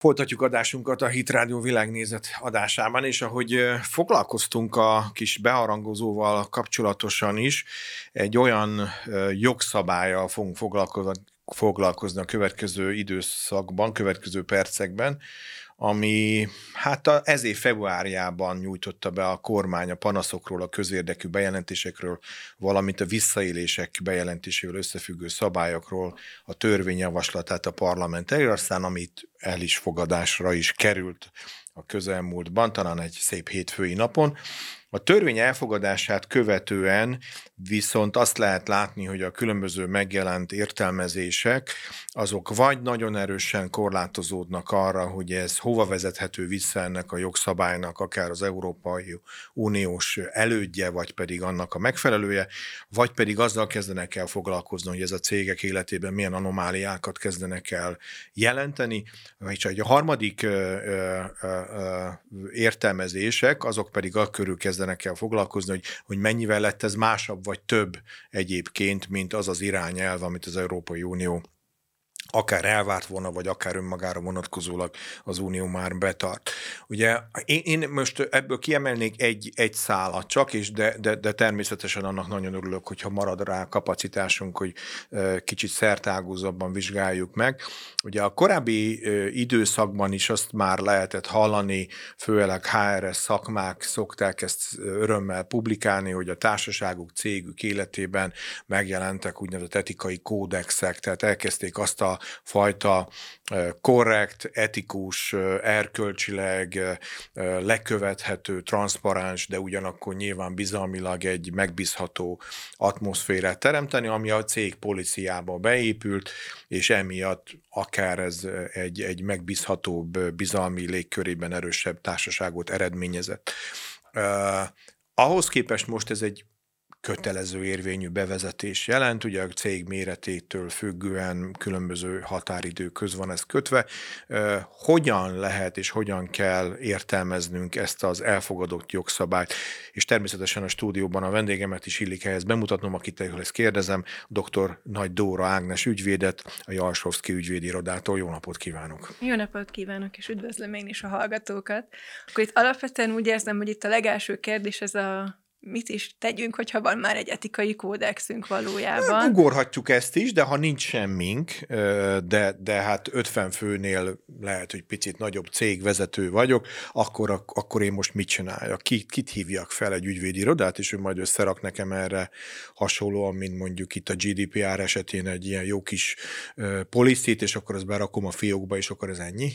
Folytatjuk adásunkat a Hit Rádió világnézet adásában, és ahogy foglalkoztunk a kis beharangozóval kapcsolatosan is, egy olyan jogszabályjal fogunk foglalkozni, foglalkozni a következő időszakban, következő percekben, ami hát a, ez év februárjában nyújtotta be a kormány a panaszokról, a közérdekű bejelentésekről, valamint a visszaélések bejelentésével összefüggő szabályokról a törvényjavaslatát a parlament elé, aztán amit el is fogadásra is került a közelmúltban, talán egy szép hétfői napon. A törvény elfogadását követően viszont azt lehet látni, hogy a különböző megjelent értelmezések, azok vagy nagyon erősen korlátozódnak arra, hogy ez hova vezethető vissza ennek a jogszabálynak, akár az Európai Uniós elődje, vagy pedig annak a megfelelője, vagy pedig azzal kezdenek el foglalkozni, hogy ez a cégek életében milyen anomáliákat kezdenek el jelenteni, vagy a harmadik ö, ö, ö, értelmezések, azok pedig a körül kezdenek el foglalkozni, hogy, hogy mennyivel lett ez másabb vagy több egyébként, mint az az irányelv, amit az Európai Unió akár elvárt volna, vagy akár önmagára vonatkozólag az Unió már betart. Ugye én, én most ebből kiemelnék egy, egy szálat csak, és de, de, de természetesen annak nagyon örülök, hogyha marad rá kapacitásunk, hogy kicsit szertágúzabban vizsgáljuk meg. Ugye a korábbi időszakban is azt már lehetett hallani, főleg HRS szakmák szokták ezt örömmel publikálni, hogy a társaságuk, cégük életében megjelentek úgynevezett etikai kódexek, tehát elkezdték azt a fajta korrekt, etikus, erkölcsileg lekövethető, transzparens, de ugyanakkor nyilván bizalmilag egy megbízható atmoszférát teremteni, ami a cég policiába beépült, és emiatt akár ez egy, egy megbízhatóbb, bizalmi légkörében erősebb társaságot eredményezett. Ahhoz képest most ez egy kötelező érvényű bevezetés jelent. Ugye a cég méretétől függően különböző határidőköz van ez kötve. Hogyan lehet és hogyan kell értelmeznünk ezt az elfogadott jogszabályt? És természetesen a stúdióban a vendégemet is illik ehhez bemutatnom, akit ezt kérdezem, dr. Nagy Dóra Ágnes ügyvédet, a Jalsovszki ügyvédirodától. Jó napot kívánok! Jó napot kívánok, és üdvözlöm én is a hallgatókat. Akkor itt alapvetően úgy érzem, hogy itt a legelső kérdés ez a mit is tegyünk, hogyha van már egy etikai kódexünk valójában. Ugorhatjuk ezt is, de ha nincs semmink, de, de hát 50 főnél lehet, hogy picit nagyobb cégvezető vagyok, akkor, akkor én most mit csináljak? Kit, kit hívjak fel egy ügyvédirodát, és ő majd összerak nekem erre hasonlóan, mint mondjuk itt a GDPR esetén egy ilyen jó kis policit, és akkor ezt berakom a fiókba, és akkor ez ennyi?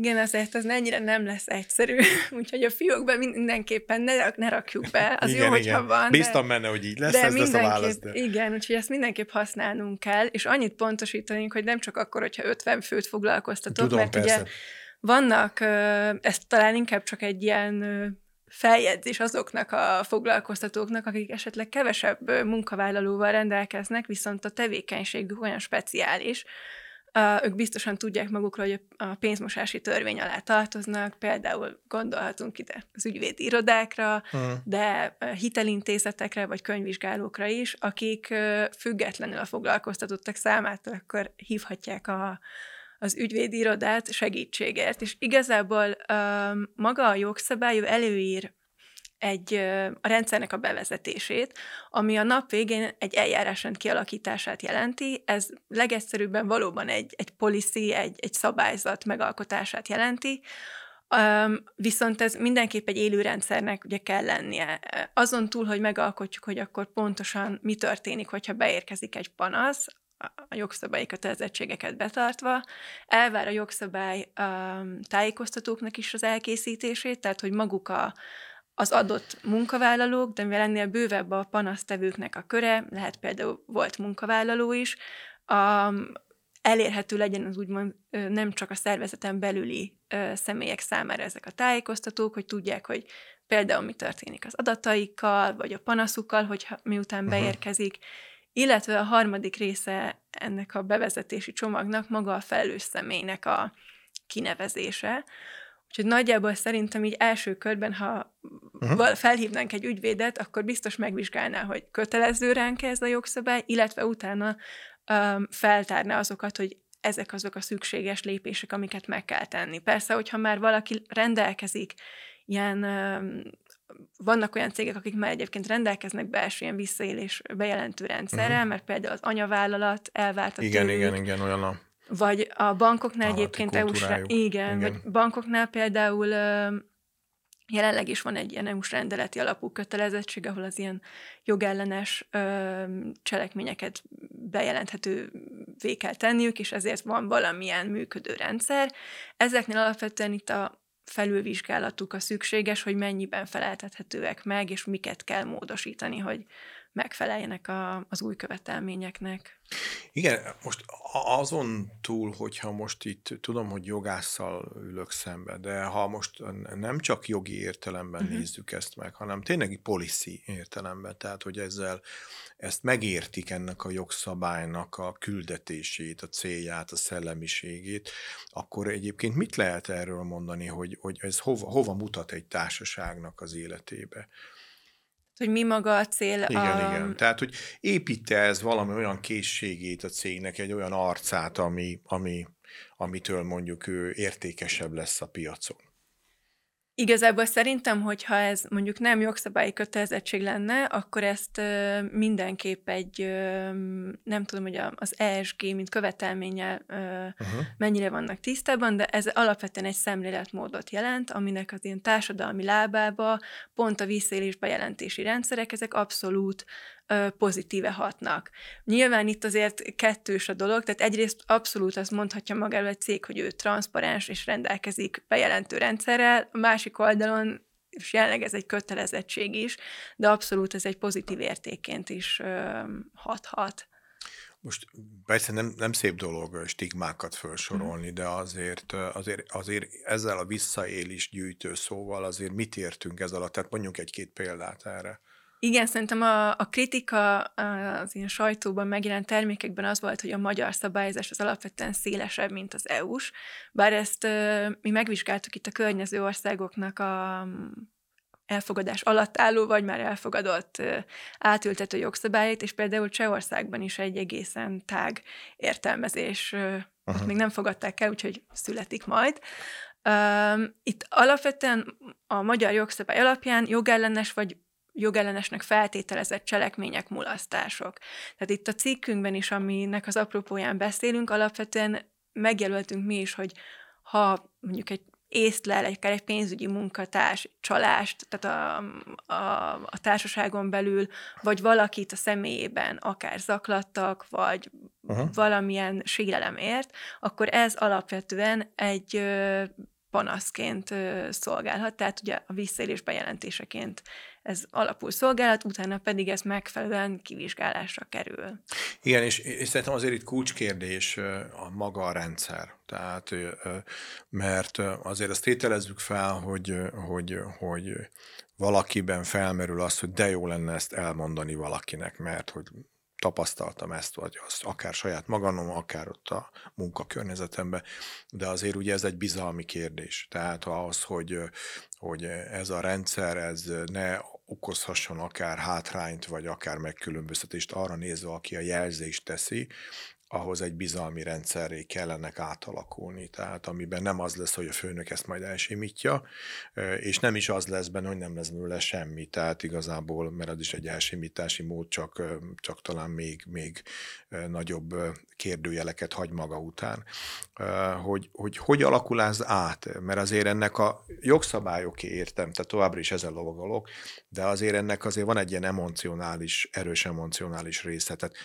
Igen, azért az ennyire nem lesz egyszerű, úgyhogy a fiókban mindenképpen ne, ne rakjuk be, az igen, jó, igen. hogyha van. Biztam benne, hogy így lesz, de ez lesz a válasz. De... Igen, úgyhogy ezt mindenképp használnunk kell, és annyit pontosítanunk, hogy nem csak akkor, hogyha 50 főt foglalkoztatok, Tudom, mert persze. ugye vannak, ez talán inkább csak egy ilyen feljegyzés azoknak a foglalkoztatóknak, akik esetleg kevesebb munkavállalóval rendelkeznek, viszont a tevékenységük olyan speciális, ők biztosan tudják magukról, hogy a pénzmosási törvény alá tartoznak, például gondolhatunk ide az ügyvédi irodákra, uh. de hitelintézetekre vagy könyvvizsgálókra is, akik függetlenül a foglalkoztatottak számától akkor hívhatják a, az ügyvédi irodát segítségért. És igazából uh, maga a jogszabály előír egy, a rendszernek a bevezetését, ami a nap végén egy eljárásrend kialakítását jelenti. Ez legegyszerűbben valóban egy, egy policy, egy, egy szabályzat megalkotását jelenti, viszont ez mindenképp egy élő rendszernek ugye kell lennie. Azon túl, hogy megalkotjuk, hogy akkor pontosan mi történik, hogyha beérkezik egy panasz, a jogszabályi kötelezettségeket betartva, elvár a jogszabály um, tájékoztatóknak is az elkészítését, tehát hogy maguk a, az adott munkavállalók, de mivel ennél bővebb a panasztevőknek a köre, lehet például volt munkavállaló is, a, elérhető legyen az úgymond nem csak a szervezeten belüli személyek számára ezek a tájékoztatók, hogy tudják, hogy például mi történik az adataikkal, vagy a panaszukkal, hogyha miután uh-huh. beérkezik, illetve a harmadik része ennek a bevezetési csomagnak maga a felelős személynek a kinevezése, Úgyhogy nagyjából szerintem így első körben, ha uh-huh. felhívnánk egy ügyvédet, akkor biztos megvizsgálná, hogy kötelező ránk ez a jogszabály, illetve utána um, feltárna azokat, hogy ezek azok a szükséges lépések, amiket meg kell tenni. Persze, hogyha már valaki rendelkezik ilyen vannak olyan cégek, akik már egyébként rendelkeznek belső ilyen visszaélés bejelentő rendszerrel, uh-huh. mert például az anyavállalat elváltott Igen, tőlük, igen, igen, olyan a vagy a bankoknál egyébként EU-s, igen, igen, vagy bankoknál például jelenleg is van egy ilyen EU-s rendeleti alapú kötelezettség, ahol az ilyen jogellenes ö, cselekményeket bejelenthetővé kell tenniük, és ezért van valamilyen működő rendszer. Ezeknél alapvetően itt a felülvizsgálatuk a szükséges, hogy mennyiben feleltethetőek meg, és miket kell módosítani, hogy megfeleljenek a, az új követelményeknek. Igen, most azon túl, hogyha most itt tudom, hogy jogásszal ülök szembe, de ha most nem csak jogi értelemben uh-huh. nézzük ezt meg, hanem tényleg policy értelemben, tehát hogy ezzel ezt megértik ennek a jogszabálynak a küldetését, a célját, a szellemiségét, akkor egyébként mit lehet erről mondani, hogy, hogy ez hova, hova mutat egy társaságnak az életébe? Hogy mi maga a cél. Igen, a... igen. Tehát, hogy építe ez valami olyan készségét a cégnek, egy olyan arcát, ami, ami, amitől mondjuk ő értékesebb lesz a piacon. Igazából szerintem, hogyha ez mondjuk nem jogszabályi kötelezettség lenne, akkor ezt mindenképp egy, nem tudom, hogy az ESG, mint követelménnyel uh-huh. mennyire vannak tisztában, de ez alapvetően egy szemléletmódot jelent, aminek az ilyen társadalmi lábába pont a visszaélés bejelentési rendszerek, ezek abszolút pozitíve hatnak. Nyilván itt azért kettős a dolog, tehát egyrészt abszolút azt mondhatja magáról egy cég, hogy ő transzparens és rendelkezik bejelentő rendszerrel, a másik oldalon és jelenleg ez egy kötelezettség is, de abszolút ez egy pozitív értékként is hathat. Most persze nem, nem szép dolog stigmákat felsorolni, de azért, azért, azért ezzel a visszaélés gyűjtő szóval azért mit értünk ez alatt? Tehát mondjuk egy-két példát erre. Igen, szerintem a, a kritika az ilyen sajtóban megjelent termékekben az volt, hogy a magyar szabályozás az alapvetően szélesebb, mint az EU-s, bár ezt mi megvizsgáltuk itt a környező országoknak a elfogadás alatt álló, vagy már elfogadott átültető jogszabályait, és például Csehországban is egy egészen tág értelmezés, uh-huh. még nem fogadták el, úgyhogy születik majd. Itt alapvetően a magyar jogszabály alapján jogellenes vagy jogellenesnek feltételezett cselekmények, mulasztások. Tehát itt a cikkünkben is, aminek az apropóján beszélünk, alapvetően megjelöltünk mi is, hogy ha mondjuk egy észlel, egy, egy pénzügyi munkatárs csalást, tehát a, a, a társaságon belül, vagy valakit a személyében akár zaklattak, vagy uh-huh. valamilyen sérelemért, akkor ez alapvetően egy panaszként szolgálhat, tehát ugye a visszaélés bejelentéseként ez alapul szolgálat, utána pedig ez megfelelően kivizsgálásra kerül. Igen, és, és szerintem azért itt kulcskérdés a maga a rendszer. Tehát, mert azért azt tételezzük fel, hogy, hogy, hogy valakiben felmerül az, hogy de jó lenne ezt elmondani valakinek, mert hogy tapasztaltam ezt, vagy azt akár saját magamon, akár ott a munkakörnyezetemben, de azért ugye ez egy bizalmi kérdés. Tehát az, hogy, hogy ez a rendszer, ez ne okozhasson akár hátrányt, vagy akár megkülönböztetést arra nézve, aki a jelzést teszi, ahhoz egy bizalmi rendszerré kellenek átalakulni. Tehát amiben nem az lesz, hogy a főnök ezt majd elsimítja, és nem is az lesz benne, hogy nem lesz belőle semmi. Tehát igazából, mert az is egy elsimítási mód, csak, csak talán még, még nagyobb kérdőjeleket hagy maga után. Hogy, hogy hogy alakul ez át? Mert azért ennek a jogszabályoké értem, tehát továbbra is ezen lovagolok, de azért ennek azért van egy ilyen emocionális, erős emocionális része. Tehát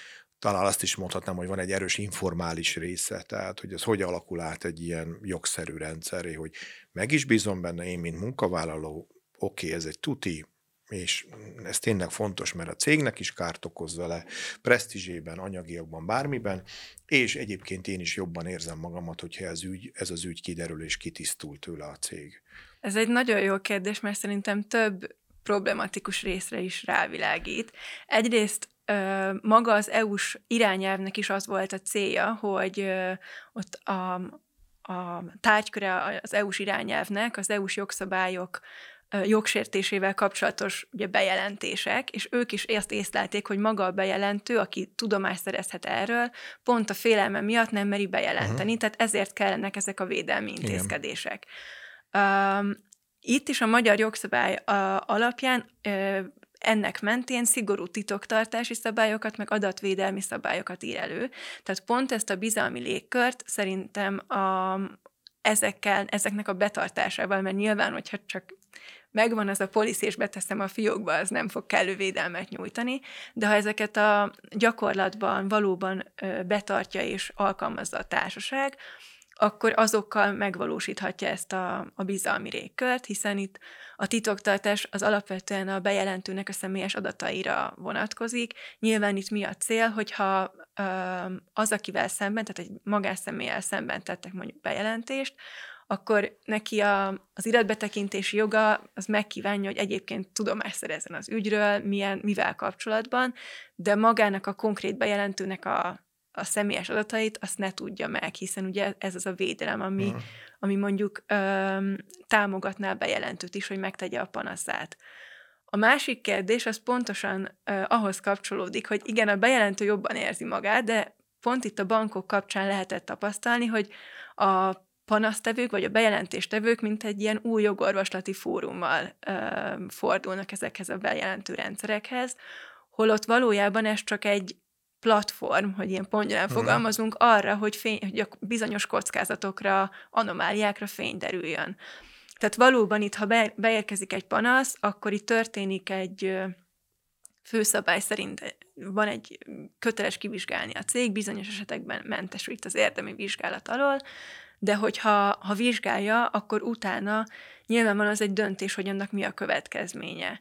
talán azt is mondhatnám, hogy van egy erős informális része, tehát hogy ez hogy alakul át egy ilyen jogszerű rendszeré, hogy meg is bízom benne én, mint munkavállaló, oké, okay, ez egy tuti, és ez tényleg fontos, mert a cégnek is kárt okoz vele, presztízsében, anyagiakban, bármiben, és egyébként én is jobban érzem magamat, hogyha ez, ügy, ez az ügy kiderül és kitisztul tőle a cég. Ez egy nagyon jó kérdés, mert szerintem több problematikus részre is rávilágít. Egyrészt maga az EU-s irányelvnek is az volt a célja, hogy ott a, a tárgyköre az EU-s irányelvnek, az EU-s jogszabályok jogsértésével kapcsolatos ugye, bejelentések, és ők is ezt észlelték, hogy maga a bejelentő, aki tudomást szerezhet erről, pont a félelme miatt nem meri bejelenteni, uh-huh. tehát ezért kellenek ezek a védelmi intézkedések. Um, itt is a magyar jogszabály alapján ennek mentén szigorú titoktartási szabályokat, meg adatvédelmi szabályokat ír elő. Tehát pont ezt a bizalmi légkört szerintem a, ezekkel, ezeknek a betartásával, mert nyilván, hogyha csak megvan az a polisz, és beteszem a fiókba, az nem fog kellő védelmet nyújtani, de ha ezeket a gyakorlatban valóban betartja és alkalmazza a társaság, akkor azokkal megvalósíthatja ezt a, a bizalmi régkört, hiszen itt a titoktartás az alapvetően a bejelentőnek a személyes adataira vonatkozik. Nyilván itt mi a cél, hogyha az, akivel szemben, tehát egy magánszemélyel szemben tettek mondjuk bejelentést, akkor neki a, az iratbetekintési joga az megkívánja, hogy egyébként tudomást szerezzen az ügyről, milyen, mivel kapcsolatban, de magának a konkrét bejelentőnek a, a személyes adatait azt ne tudja meg, hiszen ugye ez az a védelem, ami, uh-huh. ami mondjuk ö, támogatná a bejelentőt is, hogy megtegye a panaszát. A másik kérdés az pontosan ö, ahhoz kapcsolódik, hogy igen, a bejelentő jobban érzi magát, de pont itt a bankok kapcsán lehetett tapasztalni, hogy a panasztevők vagy a bejelentéstevők, mint egy ilyen új jogorvoslati fórummal ö, fordulnak ezekhez a bejelentő rendszerekhez, holott valójában ez csak egy platform, hogy ilyen pongyolán uh-huh. fogalmazunk, arra, hogy, fény, hogy a bizonyos kockázatokra, anomáliákra fény derüljön. Tehát valóban itt, ha be, beérkezik egy panasz, akkor itt történik egy főszabály szerint van egy köteles kivizsgálni a cég, bizonyos esetekben mentesült az érdemi vizsgálat alól, de hogyha ha vizsgálja, akkor utána nyilván van az egy döntés, hogy annak mi a következménye.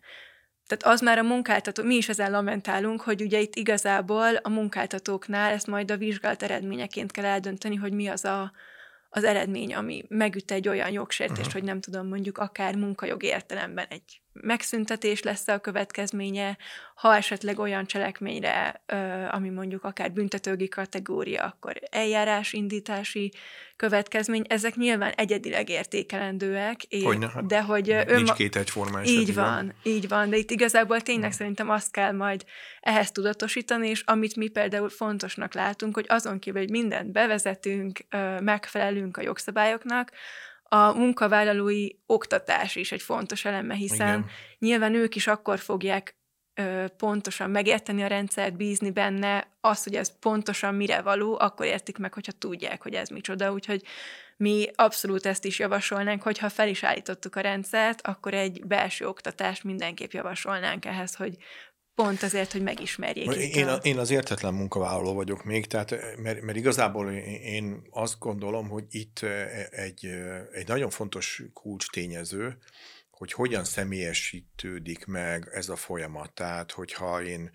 Tehát az már a munkáltató, mi is ezzel lamentálunk, hogy ugye itt igazából a munkáltatóknál ezt majd a vizsgálat eredményeként kell eldönteni, hogy mi az a, az eredmény, ami megüt egy olyan jogsértést, uh-huh. hogy nem tudom, mondjuk akár munkajog értelemben egy megszüntetés lesz a következménye, ha esetleg olyan cselekményre, ami mondjuk akár büntetőgi kategória, akkor eljárásindítási következmény, ezek nyilván egyedileg értékelendőek, Hogyne, hát de hogy... Nincs önma... két egyforma Így van, így van, de itt igazából tényleg hmm. szerintem azt kell majd ehhez tudatosítani, és amit mi például fontosnak látunk, hogy azon kívül, hogy mindent bevezetünk, megfelelünk a jogszabályoknak, a munkavállalói oktatás is egy fontos eleme, hiszen Igen. nyilván ők is akkor fogják ö, pontosan megérteni a rendszert, bízni benne, az, hogy ez pontosan mire való, akkor értik meg, hogyha tudják, hogy ez micsoda. Úgyhogy mi abszolút ezt is javasolnánk, hogyha fel is állítottuk a rendszert, akkor egy belső oktatást mindenképp javasolnánk ehhez, hogy Pont azért, hogy megismerjék. Én, a, én az értetlen munkavállaló vagyok még, tehát, mert, mert igazából én azt gondolom, hogy itt egy, egy nagyon fontos kulcs tényező, hogy hogyan személyesítődik meg ez a folyamat. Tehát, hogyha én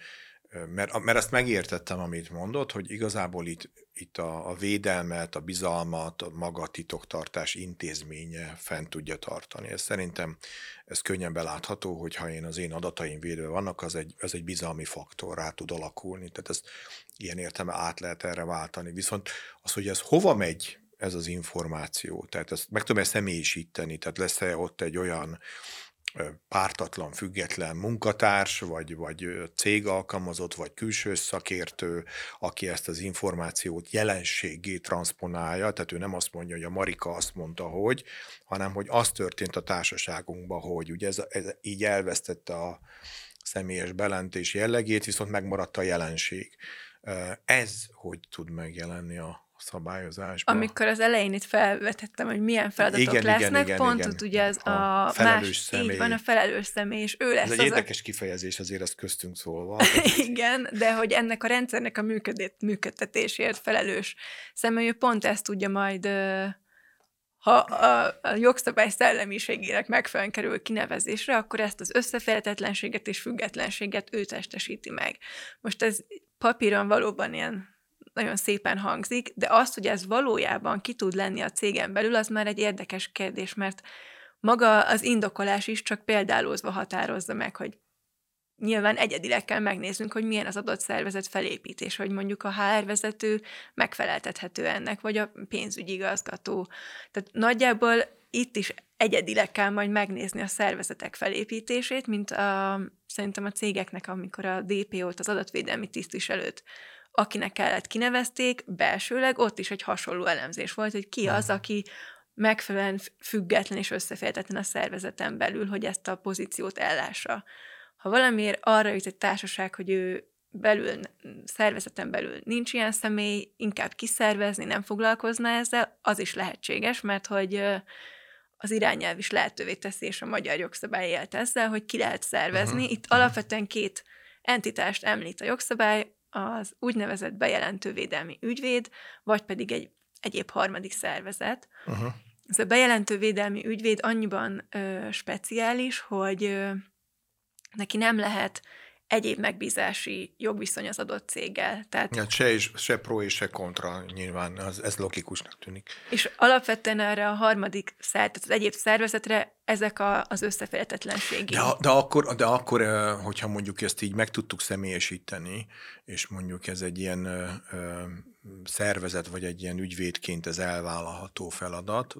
mert, mert azt megértettem, amit mondott, hogy igazából itt, itt a, a védelmet, a bizalmat, a maga titoktartás intézménye fent tudja tartani. Ez szerintem ez könnyen belátható, hogyha én az én adataim védve vannak, az egy, az egy bizalmi faktor rá tud alakulni. Tehát ezt ilyen értelme át lehet erre váltani. Viszont az, hogy ez hova megy, ez az információ, tehát ezt meg tudom-e személyisíteni, tehát lesz-e ott egy olyan pártatlan, független munkatárs, vagy, vagy cég alkalmazott, vagy külső szakértő, aki ezt az információt jelenségé transponálja, tehát ő nem azt mondja, hogy a Marika azt mondta, hogy, hanem hogy az történt a társaságunkban, hogy ugye ez, ez így elvesztette a személyes belentés jellegét, viszont megmaradt a jelenség. Ez hogy tud megjelenni a szabályozásban. Amikor az elején itt felvetettem, hogy milyen feladatok igen, lesznek, igen, pont igen, ugye ez a, a felelős más, személy. Így van, a felelős személy, és ő lesz Ez egy az érdekes a... kifejezés azért, ezt köztünk szólva. igen, de hogy ennek a rendszernek a működét, működtetésért felelős személy, ő pont ezt tudja majd ha a, a jogszabály szellemiségének megfelelően kerül kinevezésre, akkor ezt az összeférhetetlenséget és függetlenséget ő testesíti meg. Most ez papíron valóban ilyen nagyon szépen hangzik, de az, hogy ez valójában ki tud lenni a cégen belül, az már egy érdekes kérdés, mert maga az indokolás is csak példálózva határozza meg, hogy nyilván egyedileg kell megnéznünk, hogy milyen az adott szervezet felépítés, hogy mondjuk a HR vezető megfeleltethető ennek, vagy a pénzügyi igazgató. Tehát nagyjából itt is egyedileg kell majd megnézni a szervezetek felépítését, mint a, szerintem a cégeknek, amikor a DPO-t, az adatvédelmi tisztviselőt, akinek kellett kinevezték, belsőleg ott is egy hasonló elemzés volt, hogy ki az, aki megfelelően független és összeférhetetlen a szervezeten belül, hogy ezt a pozíciót ellássa. Ha valamiért arra jut egy társaság, hogy ő belül, szervezeten belül nincs ilyen személy, inkább kiszervezni, nem foglalkozna ezzel, az is lehetséges, mert hogy az irányelv is lehetővé teszi, és a magyar jogszabály élt ezzel, hogy ki lehet szervezni. Uh-huh. Itt uh-huh. alapvetően két entitást említ a jogszabály, az úgynevezett bejelentő védelmi ügyvéd, vagy pedig egy egyéb harmadik szervezet. Uh-huh. Ez a bejelentő védelmi ügyvéd annyiban ö, speciális, hogy ö, neki nem lehet egyéb megbízási jogviszony az adott céggel. Tehát, ja, se, is, se pro és se kontra nyilván, az, ez logikusnak tűnik. És alapvetően erre a harmadik szer, tehát az egyéb szervezetre ezek a, az összeférhetetlenségi. De, de, akkor, de akkor, hogyha mondjuk ezt így meg tudtuk személyesíteni, és mondjuk ez egy ilyen ö, szervezet, vagy egy ilyen ügyvédként ez elvállalható feladat,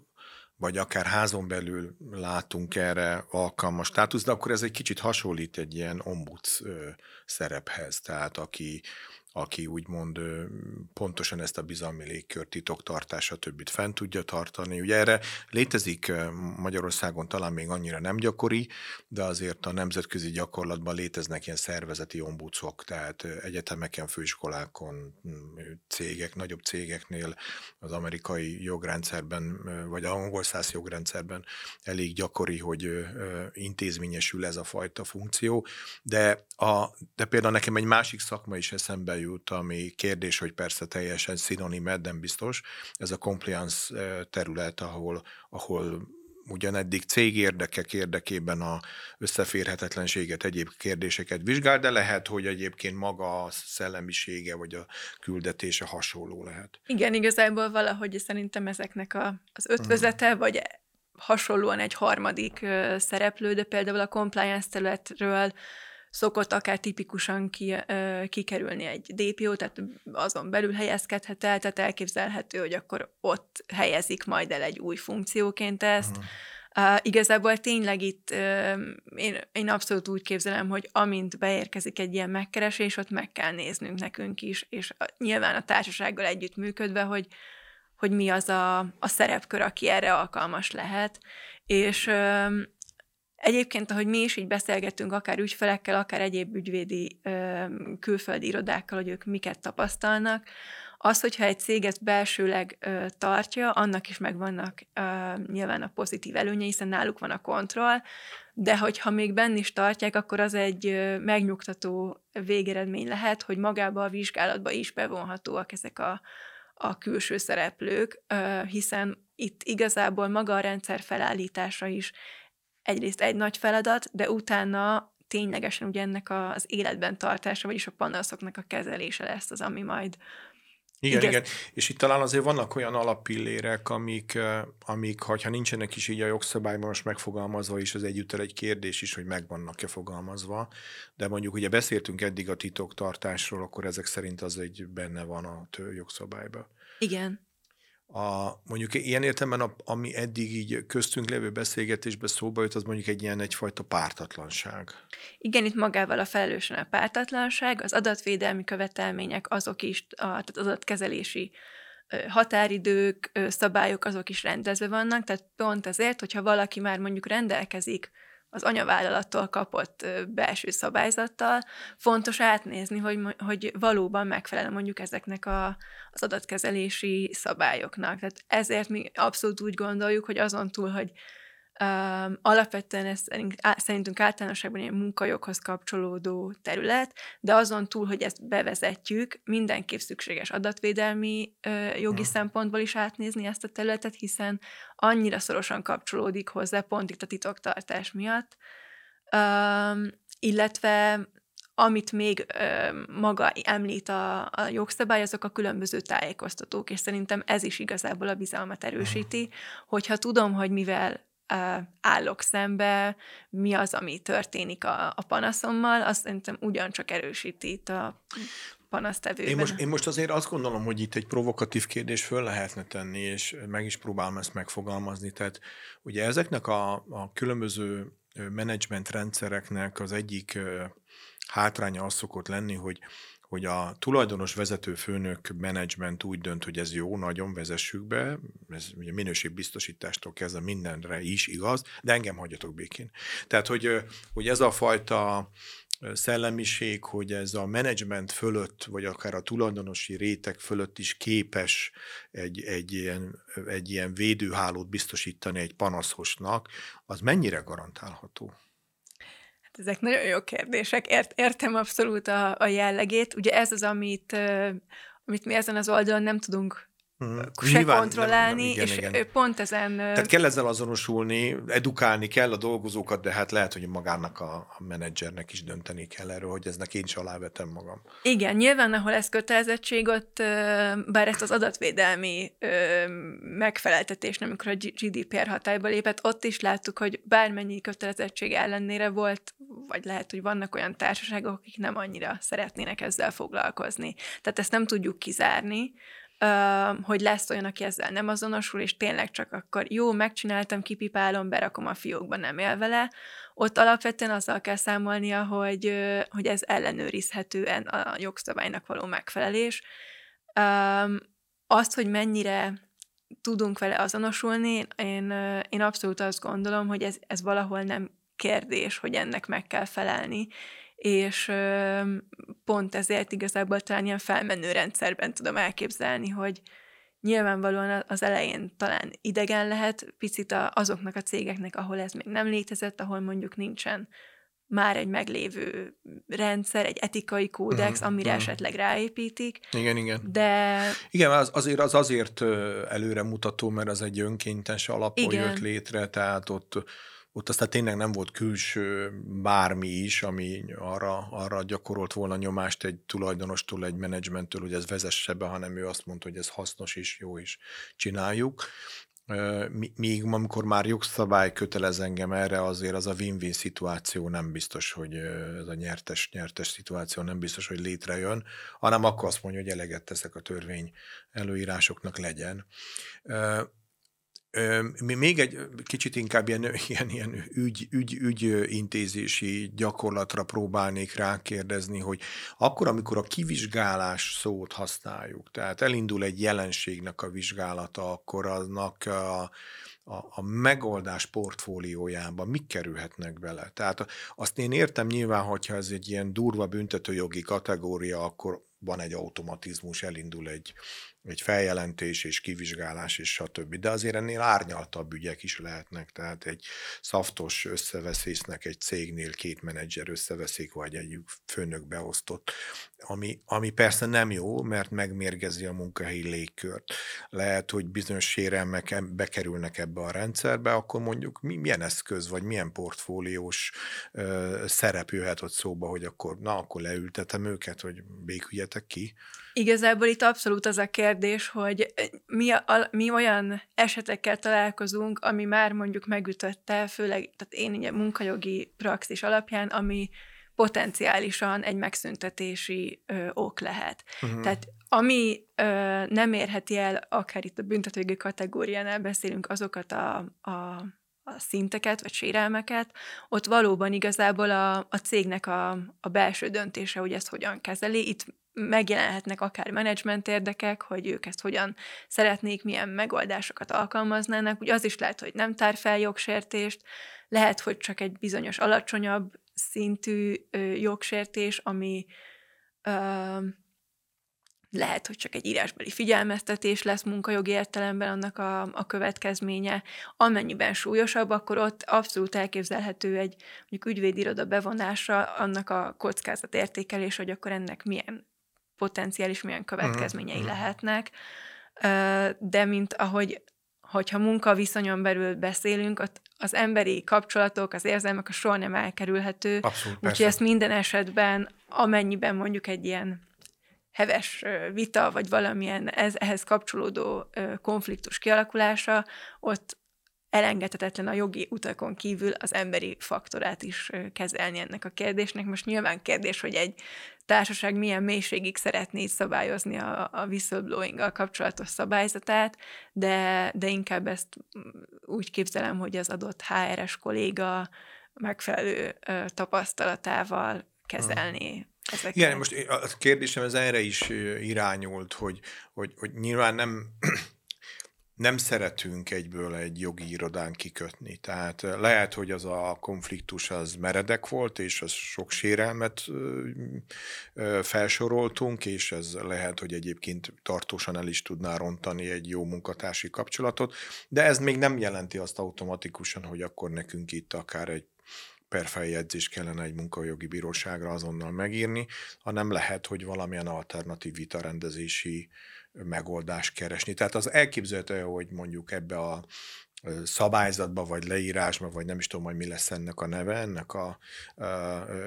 vagy akár házon belül látunk erre alkalmas státusz, de akkor ez egy kicsit hasonlít egy ilyen ombuds szerephez, tehát aki aki úgymond pontosan ezt a bizalmi légkör titoktartása többit fent tudja tartani. Ugye erre létezik Magyarországon talán még annyira nem gyakori, de azért a nemzetközi gyakorlatban léteznek ilyen szervezeti ombudsok, tehát egyetemeken, főiskolákon, cégek, nagyobb cégeknél az amerikai jogrendszerben, vagy a angol száz jogrendszerben elég gyakori, hogy intézményesül ez a fajta funkció, de, a, de például nekem egy másik szakma is eszembe jut, ami kérdés, hogy persze teljesen szinonim, nem biztos, ez a compliance terület, ahol, ahol ugyan eddig cégérdekek érdekében a összeférhetetlenséget, egyéb kérdéseket vizsgál, de lehet, hogy egyébként maga a szellemisége vagy a küldetése hasonló lehet. Igen, igazából valahogy szerintem ezeknek a, az ötvözete, uh-huh. vagy hasonlóan egy harmadik szereplő, de például a compliance területről szokott akár tipikusan ki, kikerülni egy DPO, tehát azon belül helyezkedhet el, tehát elképzelhető, hogy akkor ott helyezik majd el egy új funkcióként ezt. Uh, igazából tényleg itt uh, én, én abszolút úgy képzelem, hogy amint beérkezik egy ilyen megkeresés, ott meg kell néznünk nekünk is, és a, nyilván a társasággal együtt működve, hogy, hogy mi az a, a szerepkör, aki erre alkalmas lehet. És uh, Egyébként, ahogy mi is így beszélgettünk, akár ügyfelekkel, akár egyéb ügyvédi külföldi irodákkal, hogy ők miket tapasztalnak, az, hogyha egy cég ezt belsőleg ö, tartja, annak is megvannak ö, nyilván a pozitív előnye, hiszen náluk van a kontroll, de hogyha még benn is tartják, akkor az egy ö, megnyugtató végeredmény lehet, hogy magába a vizsgálatba is bevonhatóak ezek a, a külső szereplők, ö, hiszen itt igazából maga a rendszer felállítása is egyrészt egy nagy feladat, de utána ténylegesen ugye ennek az életben tartása, vagyis a panaszoknak a kezelése lesz az, ami majd igen, igen, igen. És itt talán azért vannak olyan alappillérek, amik, amik ha nincsenek is így a jogszabályban most megfogalmazva, és az egyúttal egy kérdés is, hogy megvannak-e fogalmazva, de mondjuk ugye beszéltünk eddig a titoktartásról, akkor ezek szerint az egy benne van a jogszabályban. Igen. A, mondjuk ilyen értelemben, ami eddig így köztünk lévő beszélgetésbe szóba jött, az mondjuk egy ilyen egyfajta pártatlanság. Igen, itt magával a felelősen a pártatlanság, az adatvédelmi követelmények, azok is, a, tehát az adatkezelési határidők, szabályok, azok is rendezve vannak, tehát pont azért, hogyha valaki már mondjuk rendelkezik az anyavállalattól kapott belső szabályzattal, fontos átnézni, hogy, hogy valóban megfelel mondjuk ezeknek a, az adatkezelési szabályoknak. Tehát ezért mi abszolút úgy gondoljuk, hogy azon túl, hogy Um, alapvetően ez szerintünk általánosságban egy munkajoghoz kapcsolódó terület, de azon túl, hogy ezt bevezetjük, mindenképp szükséges adatvédelmi uh, jogi hmm. szempontból is átnézni ezt a területet, hiszen annyira szorosan kapcsolódik hozzá pont itt a titoktartás miatt, um, illetve amit még ö, maga említ a, a jogszabály, azok a különböző tájékoztatók, és szerintem ez is igazából a bizalmat erősíti, hogyha tudom, hogy mivel állok szembe, mi az, ami történik a, a panaszommal, azt szerintem ugyancsak erősíti itt a panasztevőben. Én most, én most azért azt gondolom, hogy itt egy provokatív kérdés föl lehetne tenni, és meg is próbálom ezt megfogalmazni. Tehát ugye ezeknek a, a különböző menedzsment rendszereknek az egyik hátránya az szokott lenni, hogy hogy a tulajdonos vezető főnök menedzsment úgy dönt, hogy ez jó, nagyon vezessük be, ez ugye minőségbiztosítástól kezdve mindenre is igaz, de engem hagyjatok békén. Tehát, hogy, hogy ez a fajta szellemiség, hogy ez a menedzsment fölött, vagy akár a tulajdonosi réteg fölött is képes egy, egy, ilyen, egy ilyen védőhálót biztosítani egy panaszosnak, az mennyire garantálható? Ezek nagyon jó kérdések. Ért, értem abszolút a, a jellegét. Ugye ez az, amit, amit mi ezen az oldalon nem tudunk Uh-huh. se Nyilván, kontrollálni, nem, nem, igen, és igen. pont ezen... Tehát kell ezzel azonosulni, edukálni kell a dolgozókat, de hát lehet, hogy magának a, a menedzsernek is dönteni kell erről, hogy eznek én is alávetem magam. Igen, nyilván, ahol ez kötelezettség, ott bár ezt az adatvédelmi megfeleltetés, amikor a GDPR hatályba lépett, ott is láttuk, hogy bármennyi kötelezettség ellenére volt, vagy lehet, hogy vannak olyan társaságok, akik nem annyira szeretnének ezzel foglalkozni. Tehát ezt nem tudjuk kizárni, hogy lesz olyan, aki ezzel nem azonosul, és tényleg csak akkor jó, megcsináltam, kipipálom, berakom a fiókba, nem él vele, ott alapvetően azzal kell számolnia, hogy, hogy ez ellenőrizhetően a jogszabálynak való megfelelés. Azt, hogy mennyire tudunk vele azonosulni, én, én abszolút azt gondolom, hogy ez, ez valahol nem kérdés, hogy ennek meg kell felelni, és pont ezért igazából talán ilyen felmenő rendszerben tudom elképzelni, hogy nyilvánvalóan az elején talán idegen lehet picit azoknak a cégeknek, ahol ez még nem létezett, ahol mondjuk nincsen már egy meglévő rendszer, egy etikai kódex, mm, amire mm. esetleg ráépítik. Igen, igen. De... Igen, az azért, az azért előremutató, mert az egy önkéntes alapon igen. jött létre, tehát ott ott aztán tényleg nem volt külső bármi is, ami arra, arra gyakorolt volna nyomást egy tulajdonostól, egy menedzsmenttől, hogy ez vezesse be, hanem ő azt mondta, hogy ez hasznos és jó is csináljuk. Míg amikor már jogszabály kötelez engem erre, azért az a win-win szituáció nem biztos, hogy ez a nyertes-nyertes szituáció nem biztos, hogy létrejön, hanem akkor azt mondja, hogy eleget teszek a törvény előírásoknak legyen. Még egy kicsit inkább ilyen, ilyen, ilyen ügy, ügy, ügyintézési gyakorlatra próbálnék rákérdezni, hogy akkor, amikor a kivizsgálás szót használjuk, tehát elindul egy jelenségnek a vizsgálata, akkor aznak a, a, a megoldás portfóliójában mik kerülhetnek bele. Tehát azt én értem nyilván, hogyha ez egy ilyen durva büntetőjogi kategória, akkor van egy automatizmus, elindul egy, egy feljelentés és kivizsgálás és stb. De azért ennél árnyaltabb ügyek is lehetnek, tehát egy szaftos összeveszésznek egy cégnél két menedzser összeveszik, vagy egy főnök beosztott, ami, ami persze nem jó, mert megmérgezi a munkahelyi légkört. Lehet, hogy bizonyos sérelmek bekerülnek ebbe a rendszerbe, akkor mondjuk milyen eszköz, vagy milyen portfóliós ö, szerep jöhet ott szóba, hogy akkor na, akkor leültetem őket, hogy béküljetek ki. Igazából itt abszolút az a kérdés, hogy mi, a, mi olyan esetekkel találkozunk, ami már mondjuk megütötte, főleg, tehát én ugye munkajogi praxis alapján, ami potenciálisan egy megszüntetési ö, ok lehet. Uh-huh. Tehát ami ö, nem érheti el, akár itt a büntetőjogi kategóriánál beszélünk, azokat a, a, a szinteket vagy sérelmeket, ott valóban igazából a, a cégnek a, a belső döntése, hogy ezt hogyan kezeli. Itt megjelenhetnek akár menedzsment érdekek, hogy ők ezt hogyan szeretnék, milyen megoldásokat alkalmaznának. Ugye az is lehet, hogy nem tár fel jogsértést, lehet, hogy csak egy bizonyos alacsonyabb szintű ö, jogsértés, ami ö, lehet, hogy csak egy írásbeli figyelmeztetés lesz munkajogi értelemben annak a, a következménye. Amennyiben súlyosabb, akkor ott abszolút elképzelhető egy mondjuk ügyvédiroda bevonása, annak a kockázat értékelés, hogy akkor ennek milyen potenciális milyen következményei uh-huh. lehetnek, de mint ahogy hogyha munkaviszonyon belül beszélünk, ott az emberi kapcsolatok, az érzelmek a soha nem elkerülhető. Úgyhogy ezt minden esetben, amennyiben mondjuk egy ilyen heves vita, vagy valamilyen ez, ehhez kapcsolódó konfliktus kialakulása, ott elengedhetetlen a jogi utakon kívül az emberi faktorát is kezelni ennek a kérdésnek. Most nyilván kérdés, hogy egy társaság milyen mélységig szeretné szabályozni a, a whistleblowing kapcsolatos szabályzatát, de, de inkább ezt úgy képzelem, hogy az adott HRS kolléga megfelelő tapasztalatával kezelni ezeket. Igen, most a kérdésem ez erre is irányult, hogy, hogy, hogy nyilván nem nem szeretünk egyből egy jogi irodán kikötni. Tehát lehet, hogy az a konfliktus az meredek volt, és az sok sérelmet felsoroltunk, és ez lehet, hogy egyébként tartósan el is tudná rontani egy jó munkatársi kapcsolatot, de ez még nem jelenti azt automatikusan, hogy akkor nekünk itt akár egy perfeljegyzés kellene egy munkajogi bíróságra azonnal megírni, hanem lehet, hogy valamilyen alternatív vitarendezési megoldást keresni. Tehát az elképzelhető, hogy mondjuk ebbe a szabályzatba, vagy leírásba, vagy nem is tudom, hogy mi lesz ennek a neve, ennek a, a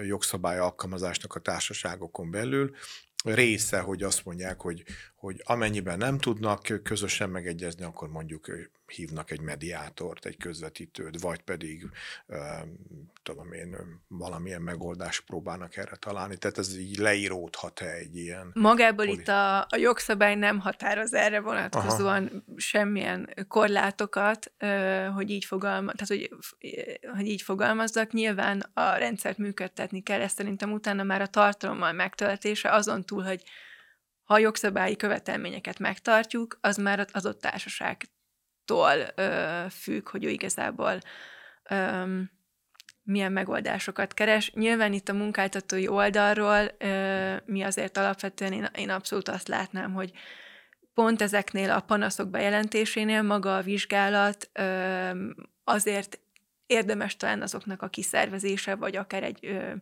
jogszabály alkalmazásnak a társaságokon belül, része, hogy azt mondják, hogy, hogy amennyiben nem tudnak közösen megegyezni, akkor mondjuk hívnak egy mediátort, egy közvetítőt, vagy pedig tudom én, valamilyen megoldást próbálnak erre találni. Tehát ez így leíródhat-e egy ilyen... Magából itt a, a jogszabály nem határoz erre vonatkozóan Aha. semmilyen korlátokat, hogy így fogalmaz, tehát hogy, hogy így fogalmazzak. Nyilván a rendszert működtetni kell, ezt szerintem utána már a tartalommal megtöltése, azon túl, hogy ha a jogszabályi követelményeket megtartjuk, az már az adott társaságtól ö, függ, hogy ő igazából ö, milyen megoldásokat keres. Nyilván itt a munkáltatói oldalról ö, mi azért alapvetően én, én abszolút azt látnám, hogy pont ezeknél a panaszok bejelentésénél maga a vizsgálat ö, azért érdemes talán azoknak a kiszervezése, vagy akár egy ö,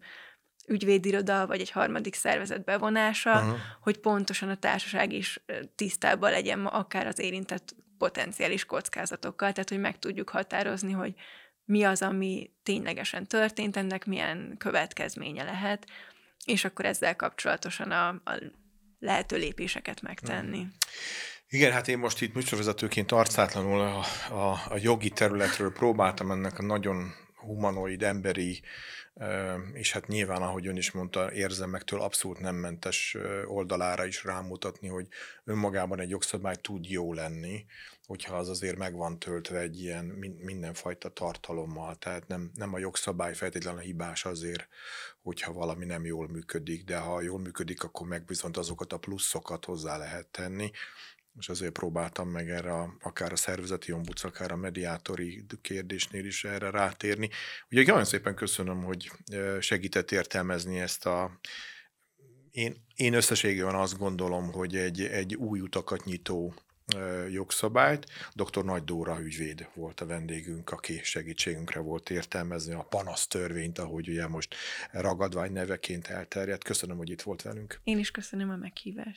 ügyvédiroda, vagy egy harmadik szervezet bevonása, uh-huh. hogy pontosan a társaság is tisztában legyen akár az érintett potenciális kockázatokkal, tehát hogy meg tudjuk határozni, hogy mi az, ami ténylegesen történt, ennek milyen következménye lehet, és akkor ezzel kapcsolatosan a, a lehető lépéseket megtenni. Uh-huh. Igen, hát én most itt műsorvezetőként arcátlanul a, a, a jogi területről próbáltam ennek a nagyon humanoid, emberi és hát nyilván, ahogy ön is mondta, érzelmektől abszolút nem mentes oldalára is rámutatni, hogy önmagában egy jogszabály tud jó lenni, hogyha az azért meg van töltve egy ilyen mindenfajta tartalommal. Tehát nem, nem a jogszabály feltétlenül hibás azért, hogyha valami nem jól működik, de ha jól működik, akkor meg viszont azokat a pluszokat hozzá lehet tenni, és azért próbáltam meg erre a, akár a szervezeti ombuds, akár a mediátori kérdésnél is erre rátérni. Ugye nagyon szépen köszönöm, hogy segített értelmezni ezt a én, én összességében azt gondolom, hogy egy, egy új utakat nyitó jogszabályt. Dr. Nagy Dóra ügyvéd volt a vendégünk, aki segítségünkre volt értelmezni a panasztörvényt, ahogy ugye most ragadvány neveként elterjedt. Köszönöm, hogy itt volt velünk. Én is köszönöm a meghívást.